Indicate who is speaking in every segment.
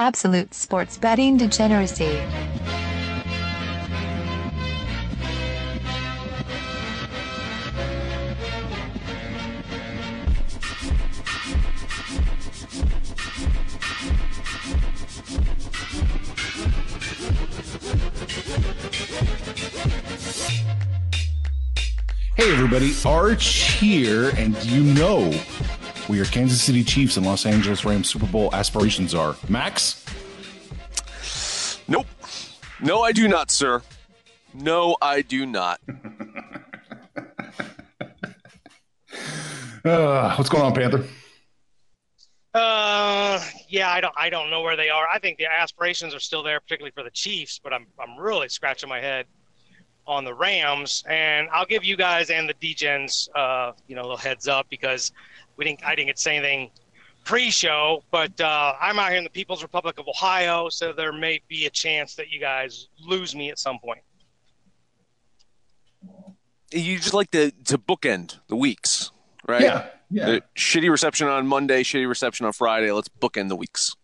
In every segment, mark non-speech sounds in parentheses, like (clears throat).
Speaker 1: Absolute sports betting degeneracy.
Speaker 2: Hey, everybody, Arch here, and you know where your Kansas City Chiefs and Los Angeles Rams Super Bowl aspirations are. Max?
Speaker 3: Nope. No, I do not, sir. No, I do not. (laughs)
Speaker 2: Uh, what's going on, Panther?
Speaker 4: Uh, yeah, I don't, I don't know where they are. I think the aspirations are still there, particularly for the Chiefs. But I'm, I'm really scratching my head on the Rams, and I'll give you guys and the Degens, uh, you know, a little heads up because we didn't, I didn't get to say anything pre-show, but uh, I'm out here in the People's Republic of Ohio, so there may be a chance that you guys lose me at some point.
Speaker 3: You just like to to bookend the weeks, right?
Speaker 2: Yeah, yeah.
Speaker 3: The shitty reception on Monday, shitty reception on Friday. Let's bookend the weeks.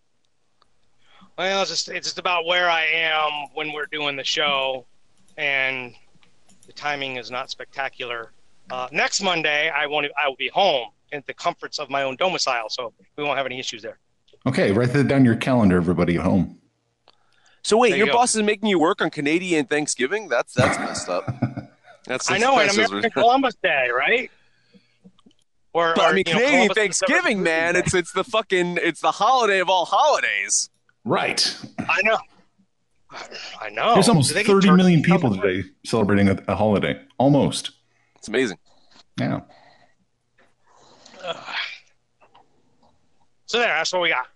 Speaker 4: Well, it's just it's just about where I am when we're doing the show, and the timing is not spectacular. Uh, next Monday, I won't. I will be home in the comforts of my own domicile, so we won't have any issues there.
Speaker 2: Okay, write that down your calendar, everybody at home.
Speaker 3: So wait,
Speaker 4: There you
Speaker 3: your
Speaker 4: go.
Speaker 3: boss is making you work on Canadian Thanksgiving? That's that's messed up. (laughs) That's
Speaker 4: I know, and
Speaker 3: that's-
Speaker 4: American Columbus Day, right? Or,
Speaker 3: But I mean,
Speaker 4: you know,
Speaker 3: Canadian
Speaker 4: Columbus
Speaker 3: Thanksgiving, man.
Speaker 4: Day.
Speaker 3: It's it's the fucking it's the holiday of all holidays.
Speaker 2: Right.
Speaker 4: I know. I know.
Speaker 2: There's almost
Speaker 4: Oh, Do they get
Speaker 2: 30 million people today celebrating a, a holiday. Almost.
Speaker 3: It's amazing.
Speaker 2: Yeah.
Speaker 4: So there, that's what we got.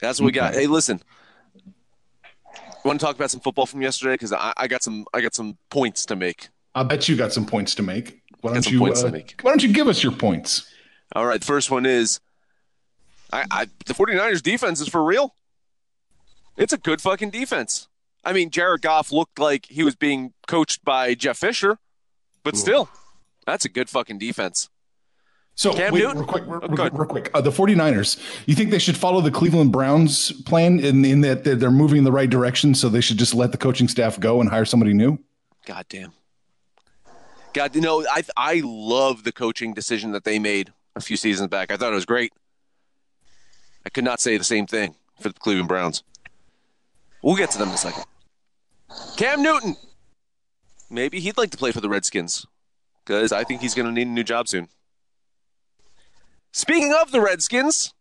Speaker 3: That's what we got. Hey, listen. Want to talk about some football from yesterday? Because I, I got some I got some points to make.
Speaker 2: I bet you got some points to make. Why
Speaker 3: Got
Speaker 2: don't
Speaker 3: some
Speaker 2: you?
Speaker 3: points to
Speaker 2: uh,
Speaker 3: make.
Speaker 2: why don't you give us your points?
Speaker 3: All right, the first one is I, I the 49ers defense is for real. It's a good fucking defense. I mean, Jared Goff looked like he was being coached by Jeff Fisher, but still, that's a good fucking defense.
Speaker 2: So,
Speaker 3: Cam
Speaker 2: wait,
Speaker 3: Newton?
Speaker 2: real quick, real,
Speaker 3: Oh,
Speaker 2: real quick, real quick. Uh, the 49ers, you think they should follow the Cleveland Browns plan in, in that they're they're moving in the right direction, so they should just let the coaching staff go and hire somebody new?
Speaker 3: God damn. God, you know, I I love the coaching decision that they made a few seasons back. I thought it was great. I could not say the same thing for the Cleveland Browns. We'll get to them in a second. Cam Newton. Maybe he'd like to play for the Redskins because I think he's going to need a new job soon. Speaking of the Redskins,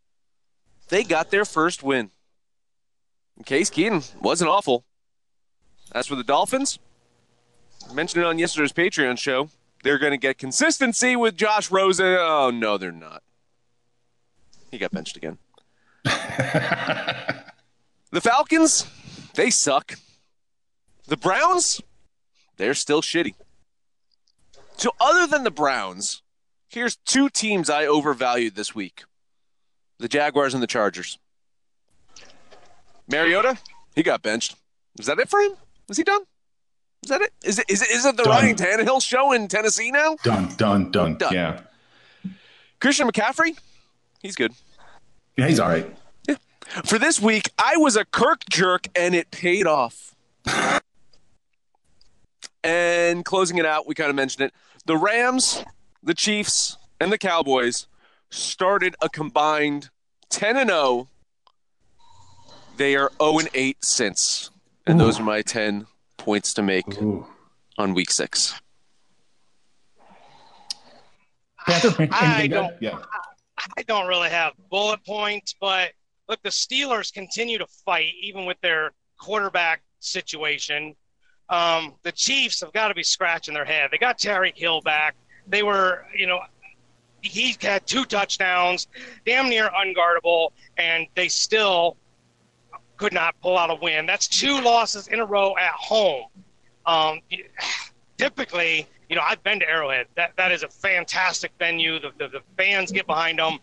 Speaker 3: they got their first win. Case Keenum wasn't awful. As for the Dolphins, I mentioned it on yesterday's Patreon show. They're going to get consistency with Josh Rosen. Oh, no, they're not. He got benched again. (laughs) the Falcons, they suck. The Browns, they're still shitty. So, other than the Browns, here's two teams I overvalued this week the Jaguars and the Chargers. Mariota, he got benched. Is that it for him? Is he done? Is that it? Is it? Is it? Is it the
Speaker 2: Done.
Speaker 3: Ryan Tannehill show in Tennessee now?
Speaker 2: Done, done, done.
Speaker 3: Done.
Speaker 2: Yeah.
Speaker 3: Christian McCaffrey, he's good.
Speaker 2: Yeah, he's all right. Yeah.
Speaker 3: For this week, I was a Kirk jerk, and it paid off. (laughs) and closing it out, we kind of mentioned it. The Rams, the Chiefs, and the Cowboys started a combined 10 and 0. They are 0 and 8 since. And those are my 10 points to make
Speaker 2: Ooh.
Speaker 3: on week six.
Speaker 2: Panther,
Speaker 4: I don't-
Speaker 2: Yeah.
Speaker 4: I don't really have bullet points, but look, the Steelers continue to fight even with their quarterback situation. Um, the Chiefs have got to be scratching their head. They got Tyreek Hill back. They were, you know, he had two touchdowns, damn near unguardable, and they still could not pull out a win. That's two losses in a row at home. Um, typically, you know, I've been to Arrowhead. That that is a fantastic venue. The the, the fans get behind them.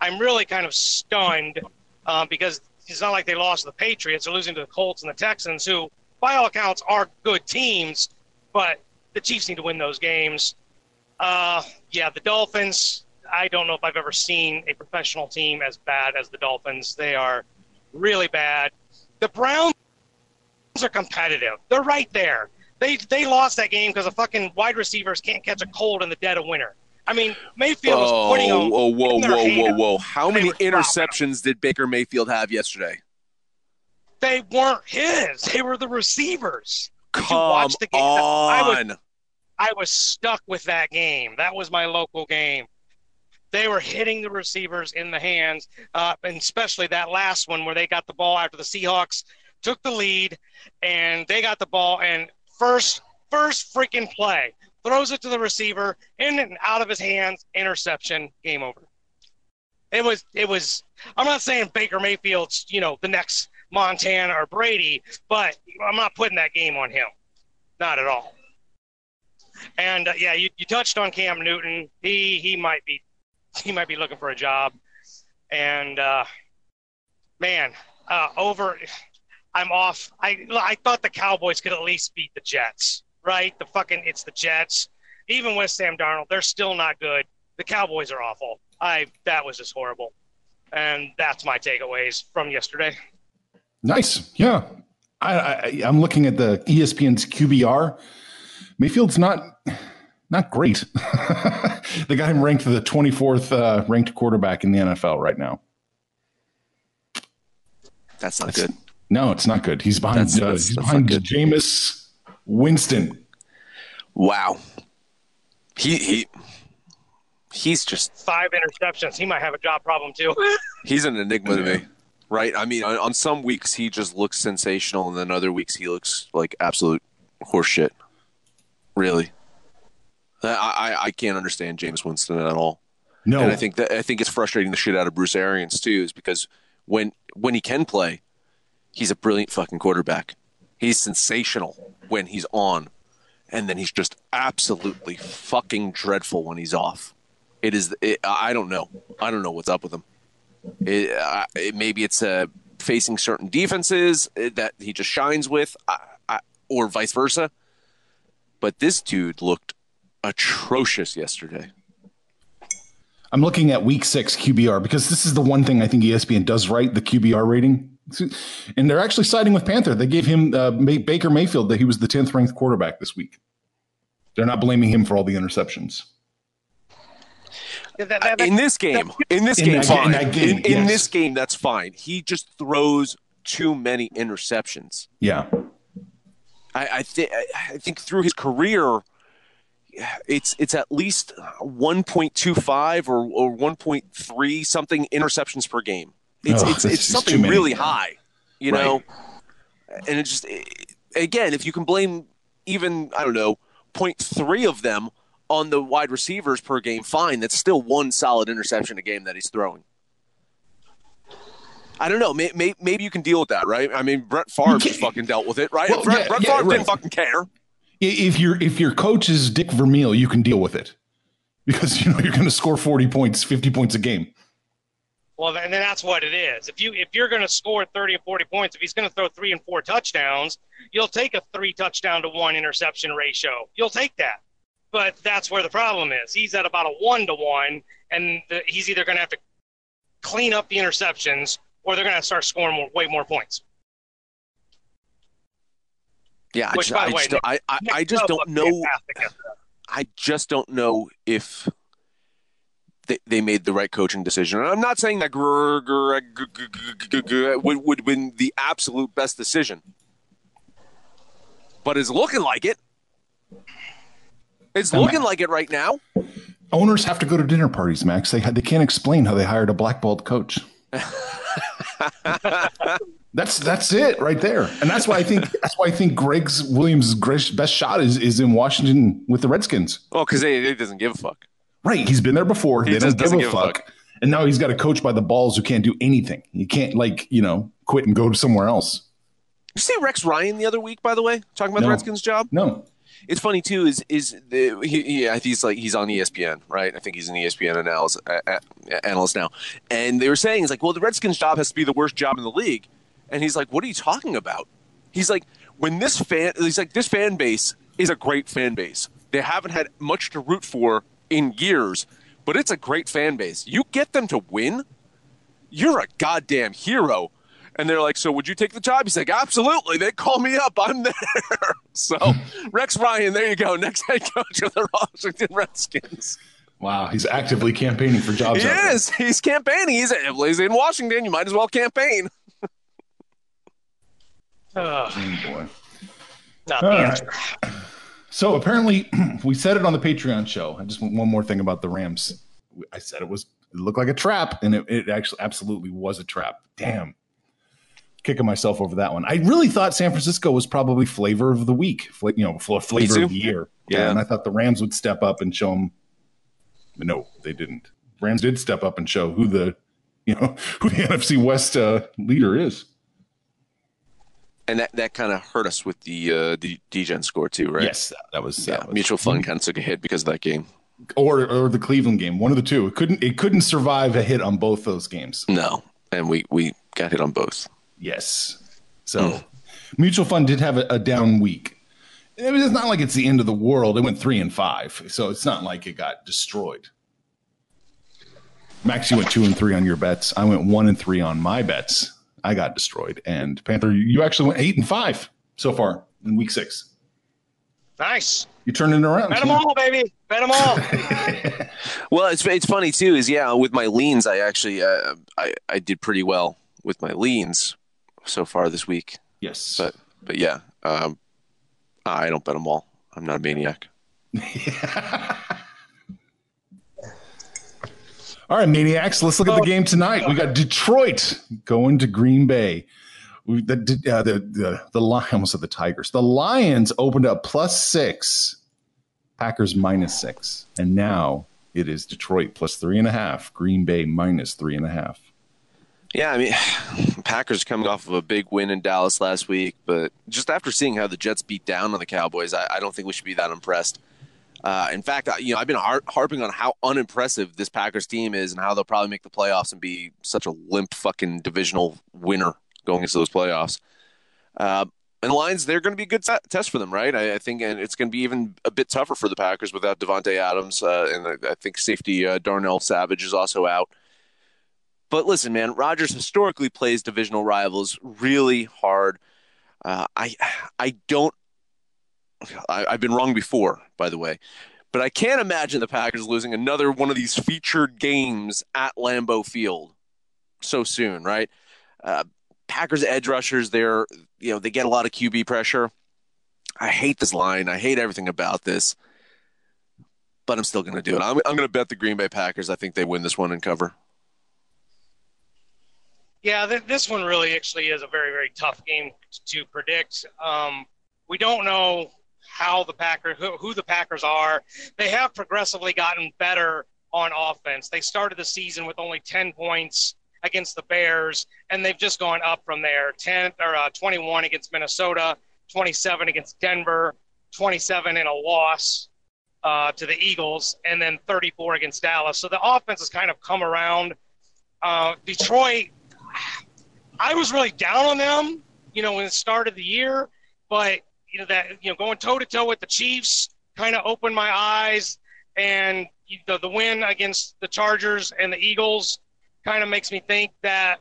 Speaker 4: I'm really kind of stunned uh, because it's not like they lost to the Patriots. They're losing to the Colts and the Texans, who, by all accounts, are good teams. But the Chiefs need to win those games. Uh, yeah, the Dolphins. I don't know if I've ever seen a professional team as bad as the Dolphins. They are really bad. The Browns are competitive. They're right there. They they lost that game because the fucking wide receivers can't catch a cold in the dead of winter. I mean, Mayfield was
Speaker 3: Oh,
Speaker 4: putting them.
Speaker 3: whoa, whoa, whoa, whoa,
Speaker 4: hand.
Speaker 3: whoa. How many interceptions did Baker Mayfield have yesterday?
Speaker 4: They weren't his. They were the receivers.
Speaker 3: Come
Speaker 4: watch the game? I was
Speaker 3: on.
Speaker 4: I was stuck with that game. That was my local game. They were hitting the receivers in the hands, uh, and especially that last one where they got the ball after the Seahawks took the lead, and they got the ball and first first freaking play throws it to the receiver in and out of his hands, interception, game over. It was it was. I'm not saying Baker Mayfield's you know the next Montana or Brady, but I'm not putting that game on him, not at all. And uh, yeah, you, you touched on Cam Newton. He he might be he might be looking for a job. And uh, man, uh, over. I'm off. I I thought the Cowboys could at least beat the Jets, right? The fucking it's the Jets. Even with Sam Darnold, they're still not good. The Cowboys are awful. I that was just horrible. And that's my takeaways from yesterday.
Speaker 2: Nice. Yeah. I, I, I'm looking at the ESPN's QBR. Mayfield's not not great. (laughs) they got him ranked the 24th uh, ranked quarterback in the NFL right now.
Speaker 3: That's not good.
Speaker 2: No, it's not good. He's behind.
Speaker 3: That's-
Speaker 2: uh,
Speaker 3: that's-
Speaker 2: he's behind. Jameis Winston.
Speaker 3: Wow. He he he's just
Speaker 4: Five interceptions. He might have a job problem too. (laughs)
Speaker 3: he's an enigma to me. Right? I mean, on, on some weeks he just looks sensational and then other weeks he looks like absolute horseshit. Really. I, I can't understand Jameis Winston at all.
Speaker 2: No,
Speaker 3: And I think that I think it's frustrating the shit out of Bruce Arians too, is because when when he can play, he's a brilliant fucking quarterback. He's sensational when he's on, and then he's just absolutely fucking dreadful when he's off. It is. It, I don't know. I don't know what's up with him. It, uh, it, maybe it's uh, facing certain defenses that he just shines with, I, I, or vice versa. But this dude looked atrocious yesterday.
Speaker 2: I'm looking at week six QBR because this is the one thing I think ESPN does right the QBR rating. And they're actually siding with Panther. They gave him uh, May- Baker Mayfield that he was the 10th ranked quarterback this week. They're not blaming him for all the interceptions.
Speaker 3: In this game, in this
Speaker 2: In
Speaker 3: game,
Speaker 2: that ga- in
Speaker 3: fine.
Speaker 2: that game,
Speaker 3: in, in this game, that's fine. He just throws too many interceptions.
Speaker 2: Yeah.
Speaker 3: I, I think I think through his career, it's it's at least 1.25 or, or 1.3 something interceptions per game. It's
Speaker 2: Oh,
Speaker 3: it's, it's something really high, you
Speaker 2: Right.
Speaker 3: know. And it just again, if you can blame even I don't know 0.3 of them on the wide receivers per game, fine. That's still one solid interception a game that he's throwing. I don't know. May, may, maybe you can deal with that, right? I mean, Brett Favre just fucking dealt with it, right?
Speaker 2: Well,
Speaker 3: Brett,
Speaker 2: yeah,
Speaker 3: Brett
Speaker 2: yeah,
Speaker 3: Favre
Speaker 2: right.
Speaker 3: didn't fucking care.
Speaker 2: If your if your coach is Dick Vermeil, you can deal with it because you know you're going to score 40 points, 50 points a game.
Speaker 4: Well, and then that's what it is. If you if you're going to score 30 or 40 points, if he's going to throw three and four touchdowns, you'll take a three touchdown to one interception ratio. You'll take that. But that's where the problem is. He's at about a one to one, and the, he's either going to have to clean up the interceptions or they're going to start scoring more, way more points.
Speaker 3: Yeah, I
Speaker 4: Which,
Speaker 3: just,
Speaker 4: by
Speaker 3: I
Speaker 4: the way,
Speaker 3: just, don't- I, I, I just don't know.
Speaker 4: Fantastic at that.
Speaker 3: I just don't know if they, they made the right coaching decision. And I'm not saying that grr, would would have been the absolute best decision, but it's looking like it. It's looking like it right now.
Speaker 2: Owners have to go to dinner parties, Max. They they can't explain how they hired a blackballed coach. (laughs) that's that's it right there, and that's why I think that's why I think Gregg's Williams' best shot is is in Washington with the Redskins.
Speaker 3: Oh, because he, he doesn't give a fuck.
Speaker 2: Right, he's been there before.
Speaker 3: He
Speaker 2: they don't give a
Speaker 3: give a
Speaker 2: fuck.
Speaker 3: fuck.
Speaker 2: And now he's got a coach by the balls who can't do anything. He can't like you know quit and go to somewhere else.
Speaker 3: You see Rex Ryan the other week, by the way, talking about
Speaker 2: No.
Speaker 3: the Redskins job.
Speaker 2: No,
Speaker 3: It's funny too. Is is the, he, he, he's like he's on ESPN, right? I think he's an ESPN analyst, uh, analyst now. And they were saying he's like, well, the Redskins job has to be the worst job in the league. And he's like, what are you talking about? He's like, when this fan, he's like, this fan base is a great fan base. They haven't had much to root for in years, but it's a great fan base. You get them to win, you're a goddamn hero. And they're like, so would you take the job? He's like, absolutely. They call me up. I'm there. (laughs) so Rex Ryan, there you go. Next head coach of the Washington Redskins.
Speaker 2: wow, he's actively campaigning for jobs.
Speaker 3: He
Speaker 2: out there.
Speaker 3: is. He's campaigning. He's, he's in Washington. You might as well campaign. (laughs)
Speaker 2: Oh, boy.
Speaker 4: not
Speaker 2: All
Speaker 4: the
Speaker 2: right.
Speaker 4: answer.
Speaker 2: So apparently, (clears throat) we said it on the Patreon show. I just want one more thing about the Rams. I said it was it looked like a trap, and it, it actually absolutely was a trap. Damn, kicking myself over that one. I really thought San Francisco was probably flavor of the week, fla- you know, fla- flavor of the year. Yeah,
Speaker 3: Yeah.
Speaker 2: and I thought the Rams would step up and show them. No, they didn't. Rams did step up and show who the you know (laughs) who the NFC West uh, leader is.
Speaker 3: And that, that kind of hurt us with the uh, the Degen score too, right?
Speaker 2: Yes, that was
Speaker 3: Yeah,
Speaker 2: that was-
Speaker 3: mutual fund kind of took a hit because of that game.
Speaker 2: or or the Cleveland game, one of the two. It couldn't it couldn't survive a hit on both those games.
Speaker 3: No, and we we got hit on both.
Speaker 2: Yes. So mutual fund did have a, a down week. It was it's not like it's the end of the world. It went three and five, so it's not like it got destroyed. Max, you went two and three on your bets. I went one and three on my bets. I got destroyed. And Panther, you actually went eight and five so far in week six.
Speaker 4: Nice.
Speaker 2: You turned it around.
Speaker 4: Bet them all, baby. Bet them all. (laughs)
Speaker 3: Well, it's it's funny too. Is yeah, with my leans, I actually uh, I I did pretty well with my leans so far this week.
Speaker 2: Yes.
Speaker 3: But but yeah, um, I don't bet them all. I'm not a maniac. (laughs)
Speaker 2: All right, maniacs. Let's look at the game tonight. We got Detroit going to Green Bay. We, the uh, the the the Lions, I almost said the Tigers. The Lions opened up plus six, Packers minus six, and now it is Detroit plus three and a half. Green Bay minus three and a half.
Speaker 3: Yeah, I mean, (sighs) Packers coming off of a big win in Dallas last week, but just after seeing how the Jets beat down on the Cowboys, I, I don't think we should be that impressed. Uh, in fact, I- you know, I've been har- harping on how unimpressive this Packers team is and how they'll probably make the playoffs and be such a limp fucking divisional winner going into those playoffs. Uh, and the Lions, they're going to be a good te- test for them, right? I, I think, and it's going to be even a bit tougher for the Packers without Davante Adams, uh, and I, I think safety uh, Darnell Savage is also out. But listen, man, Rodgers historically plays divisional rivals really hard. Uh, I I don't. I, I've been wrong before, by the way, but I can't imagine the Packers losing another one of these featured games at Lambeau Field so soon, right? Uh, Packers edge rushers, they're you know they get a lot of QB pressure. I hate this line. I hate everything about this, but I'm still going to do it. I'm, I'm going to bet the Green Bay Packers. I think they win this one and cover.
Speaker 4: Yeah, th- this one really actually is a very, very tough game to predict. Um, we don't know how the Packers, who, who the Packers are. They have progressively gotten better on offense. They started the season with only 10 points against the Bears, and they've just gone up from there. 10 or uh, 21 against Minnesota, 27 against Denver, 27 in a loss uh, to the Eagles, and then 34 against Dallas. So the offense has kind of come around Uh, Detroit, I was really down on them, you know, when it started the year, but you know that you know going toe to toe with the Chiefs kind of opened my eyes, and the the win against the Chargers and the Eagles kind of makes me think that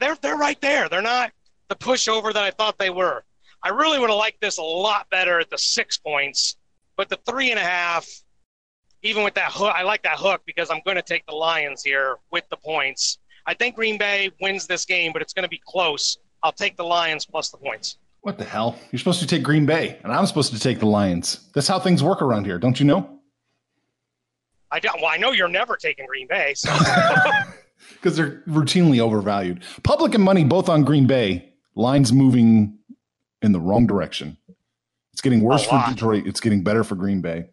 Speaker 4: they're they're right there. They're not the pushover that I thought they were. I really would have liked this a lot better at the six points, but the three and a half, even with that hook, I like that hook because I'm going to take the Lions here with the points. I think Green Bay wins this game, but it's going to be close. I'll take the Lions plus the points.
Speaker 2: What the hell? You're supposed to take Green Bay, and I'm supposed to take the Lions. That's how things work around here, don't you know?
Speaker 4: I don't. Well, I know you're never taking Green Bay, so (laughs) (laughs)
Speaker 2: because they're routinely overvalued. Public and money both on Green Bay. Lines moving in the wrong direction. It's getting worse for Detroit. It's getting better for Green Bay.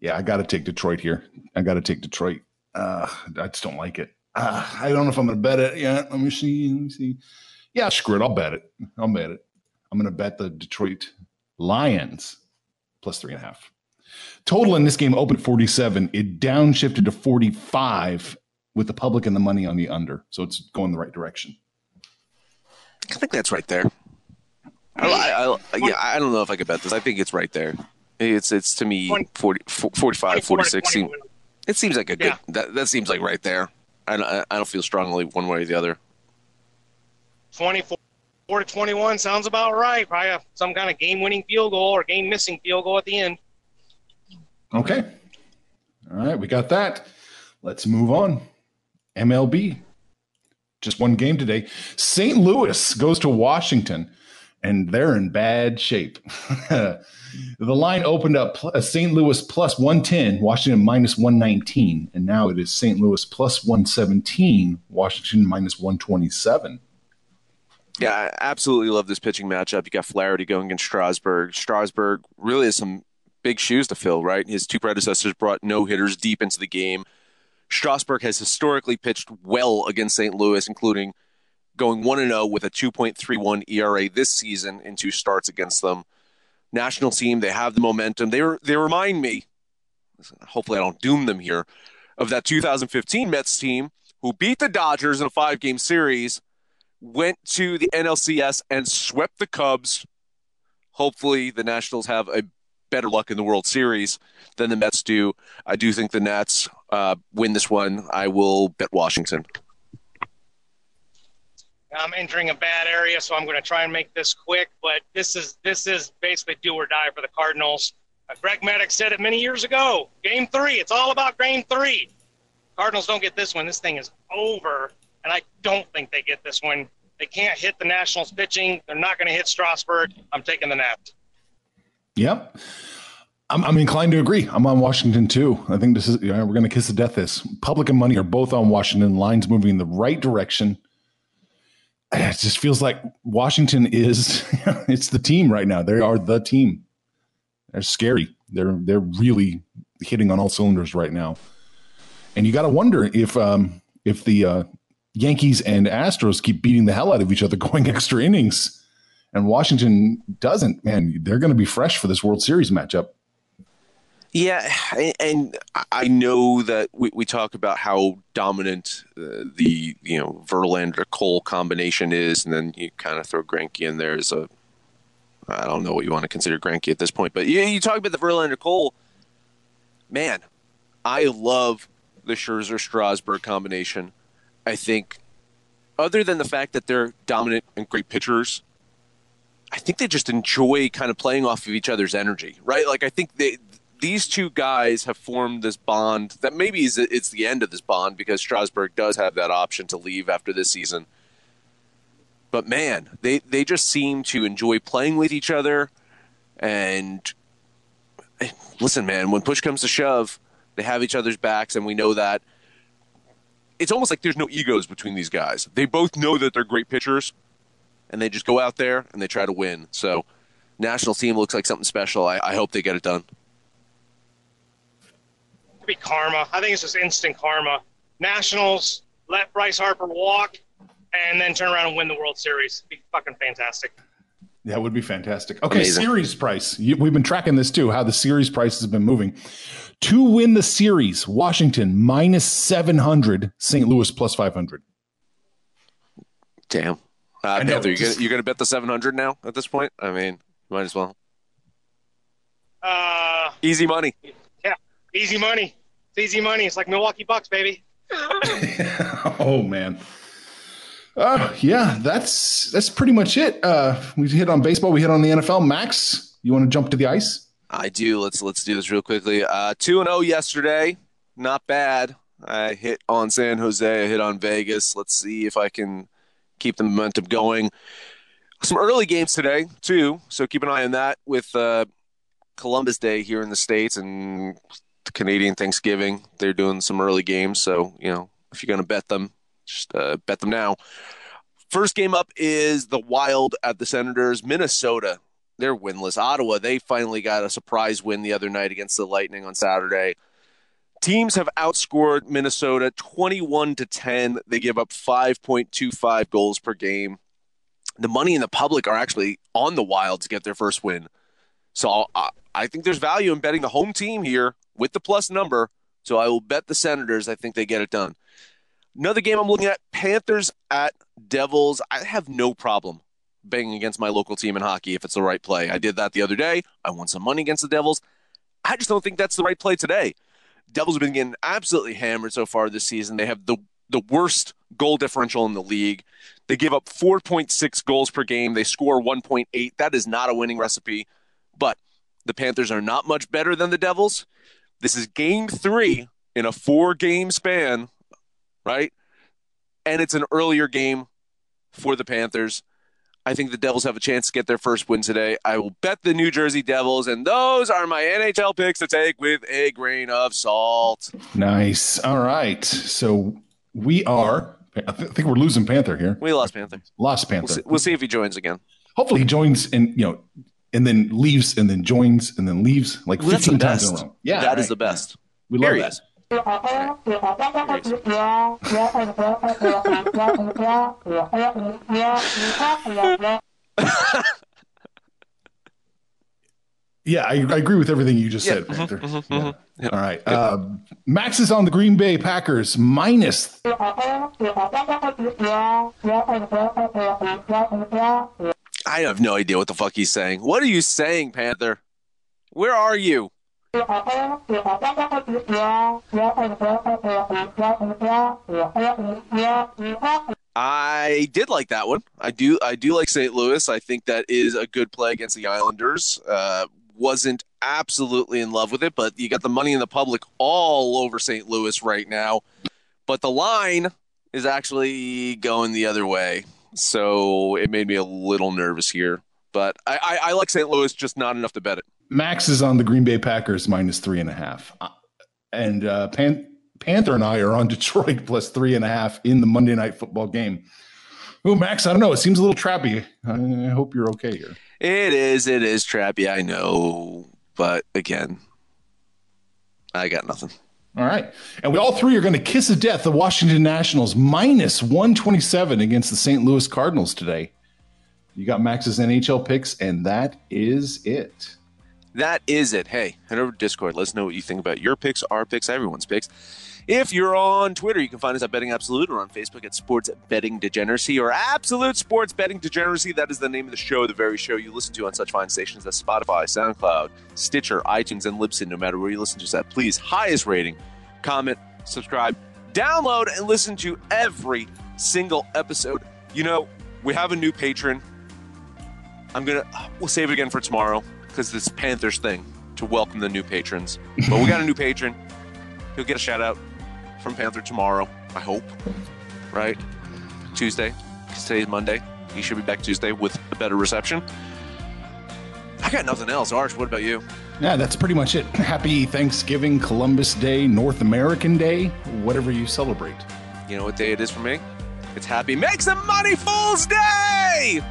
Speaker 2: Yeah, I got to take Detroit here. I got to take Detroit. Uh, I just don't like it. Uh, I don't know if I'm going to bet it yet. Let me see. Let me see. Yeah, screw it. I'll bet it. I'll bet it. I'm going to bet the Detroit Lions plus three and a half. Total in this game opened 47. It downshifted to 45 with the public and the money on the under. So it's going the right direction.
Speaker 3: I think that's right there. I, I, I, yeah, I don't know if I could bet this. I think it's right there. It's it's to me 40, 45, 46. It seems like a good. Yeah. That that seems like right there. I don't, I don't feel strongly one way or the other.
Speaker 4: 24 to 21 sounds about right. Probably some kind of game-winning field goal or game-missing field goal at the end.
Speaker 2: Okay. All right, we got that. Let's move on. MLB. Just one game today. St. Louis goes to Washington, and they're in bad shape. (laughs) the line opened up uh, St. Louis plus 110, Washington minus 119, and now it is St. Louis plus 117, Washington minus 127.
Speaker 3: Yeah, I absolutely love this pitching matchup. You got Flaherty going against Strasburg. Strasburg really has some big shoes to fill, right? His two predecessors brought no hitters deep into the game. Strasburg has historically pitched well against St. Louis, including going 1 0 with a 2.31 ERA this season in two starts against them. National team, they have the momentum. They, they remind me, hopefully I don't doom them here, of that 2015 Mets team who beat the Dodgers in a five game series, went to the NLCS and swept the Cubs. Hopefully the Nationals have a better luck in the World Series than the Mets do. I do think the Nats uh, win this one. I will bet Washington.
Speaker 4: I'm entering a bad area, so I'm going to try and make this quick. But this is this is basically do or die for the Cardinals. Uh, Greg Maddux said it many years ago. Game three, it's all about game three. Cardinals don't get this one. This thing is over, and I don't think they get this one. They can't hit the Nationals pitching. They're not going to hit Strasburg. I'm taking the Nats.
Speaker 2: Yep. I'm, I'm, inclined to agree. I'm on Washington too. I think this is you know, we're going to kiss the death. This public and money are both on Washington. Lines moving in the right direction. It just feels like Washington is (laughs) it's the team right now. They are the team. They're scary. They're they're really hitting on all cylinders right now. And you got to wonder if um, if the uh, Yankees and Astros keep beating the hell out of each other, (laughs) going extra innings and Washington doesn't, man, they're going to be fresh for this World Series matchup.
Speaker 3: Yeah, and I know that we, we talk about how dominant uh, the you know Verlander Cole combination is, and then you kind of throw Greinke in there as a I don't know what you want to consider Greinke at this point, but you, you talk about the Verlander Cole. Man, I love the Scherzer Strasburg combination. I think, other than the fact that they're dominant and great pitchers, I think they just enjoy kind of playing off of each other's energy, right? Like I think they these two guys have formed this bond that maybe is it's the end of this bond because Strasburg does have that option to leave after this season. But man, they they just seem to enjoy playing with each other and listen, man, when push comes to shove, they have each other's backs and we know that it's almost like there's no egos between these guys. They both know that they're great pitchers and they just go out there and they try to win. So, national team looks like something special. I, I hope they get it done.
Speaker 4: It'd be karma. I think it's just instant karma. Nationals let Bryce Harper walk and then turn around and win the World Series. It'd be fucking fantastic.
Speaker 2: That would be fantastic. Okay,
Speaker 3: Amazing.
Speaker 2: series price. We've been tracking this too, how the series price has been moving. To win the series, Washington minus 700, St. Louis plus 500.
Speaker 3: Damn. Uh,
Speaker 2: know,
Speaker 3: Panther, you
Speaker 2: just-
Speaker 3: gonna, you're gonna bet the 700 now at this point? I mean, might as well.
Speaker 4: Uh,
Speaker 3: Easy money.
Speaker 4: Easy money. It's easy money. It's like Milwaukee Bucks, baby. (laughs)
Speaker 2: oh man. Uh, yeah, that's that's pretty much it. Uh, we hit on baseball, we hit on the NFL. Max, you want to jump to the ice?
Speaker 3: I do. Let's let's do this real quickly. Uh, two and zero yesterday. Not bad. I hit on San Jose. I hit on Vegas. Let's see if I can keep the momentum going. Some early games today too, so keep an eye on that with uh, Columbus Day here in the states and the Canadian Thanksgiving. They're doing some early games, so you know if you're going to bet them, just uh, bet them now. First game up is the Wild at the Senators. Minnesota they're winless. Ottawa, they finally got a surprise win the other night against the Lightning on Saturday. Teams have outscored Minnesota 21 to 10. They give up 5.25 goals per game. The money and the public are actually on the Wild to get their first win. So I, I think there's value in betting the home team here with the plus number. So I will bet the Senators. I think they get it done. Another game I'm looking at Panthers at Devils. I have no problem banging against my local team in hockey if it's the right play. I did that the other day. I won some money against the Devils. I just don't think that's the right play today. Devils have been getting absolutely hammered so far this season. They have the the worst goal differential in the league. They give up 4.6 goals per game. They score 1.8. That is not a winning recipe. But the Panthers are not much better than the Devils. This is game three in a four game span, right? And it's an earlier game for the Panthers. I think the Devils have a chance to get their first win today. I will bet the New Jersey Devils, and those are my NHL picks to take with a grain of salt.
Speaker 2: Nice. All right. So we are. I th- think we're losing Panther here.
Speaker 3: We lost Panther.
Speaker 2: Lost
Speaker 3: We'll
Speaker 2: Panther.
Speaker 3: see, we'll see if he joins again.
Speaker 2: Hopefully he joins and you know, and then leaves and then joins and then leaves like
Speaker 3: Well,
Speaker 2: 15 times in a row. Yeah,
Speaker 3: that is
Speaker 2: right.
Speaker 3: the best.
Speaker 2: We love
Speaker 3: Period.
Speaker 2: that. (laughs) Yeah, I, I agree with everything you just said, mm-hmm, Panther. Mm-hmm, yeah. Mm-hmm. All right. Uh, Max is on the Green Bay Packers minus.
Speaker 3: I have no idea what the fuck he's saying. What are you saying, Panther? Where are you? I did like that one. I do. I do like St. Louis. I think that is a good play against the Islanders. Uh, wasn't absolutely in love with it, but you got the money in the public all over St. Louis right now. But the line is actually going the other way, so it made me a little nervous here. But I, I, I like St. Louis, just not enough to bet it.
Speaker 2: Max is on the Green Bay Packers minus three and a half. Uh, And uh, Pan- Panther and I are on (laughs) Detroit plus three and a half in the Monday night football game. Oh, Max, I don't know. It seems a little trappy. I hope you're okay here.
Speaker 3: It is. It is trappy. I know, but again, I got nothing.
Speaker 2: All right. And we all three are going to kiss of death the Washington Nationals minus 127 against the St. Louis Cardinals today. You got Max's NHL picks, and that is it.
Speaker 3: That is it. Hey, head over to Discord. Let us know what you think about your picks, our picks, everyone's picks. If you're on Twitter, you can find us at Betting Absolute or on Facebook at Sports Betting Degeneracy or Absolute Sports Betting Degeneracy. That is the name of the show, the very show you listen to on such fine stations as Spotify, SoundCloud, Stitcher, iTunes, and Libsyn. No matter where you listen to us at, please, highest rating, comment, subscribe, download, and listen to every single episode. You know, we have a new patron. I'm gonna we'll save it again for tomorrow because this Panthers thing to welcome the new patrons. But we got a new patron. He'll get a shout out from Panther tomorrow. I hope. Right? Tuesday. 'cause Today's Monday. He should be back Tuesday with a better reception. I got nothing else. Arch, what about you?
Speaker 2: Yeah, that's pretty much it. (laughs) Happy Thanksgiving, Columbus Day, North American Day, whatever you celebrate.
Speaker 3: You know what day it is for me? It's Happy Make Some Money Fools Day!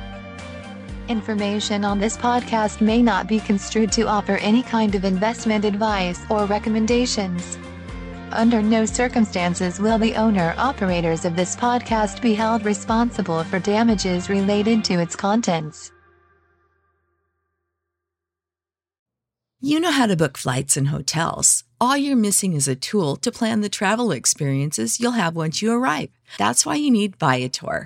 Speaker 1: Information on this podcast may not be construed to offer any kind of investment advice or recommendations. Under no circumstances will the owner operators of this podcast be held responsible for damages related to its contents.
Speaker 5: You know how to book flights and hotels. All you're missing is a tool to plan the travel experiences you'll have once you arrive. That's why you need Viator.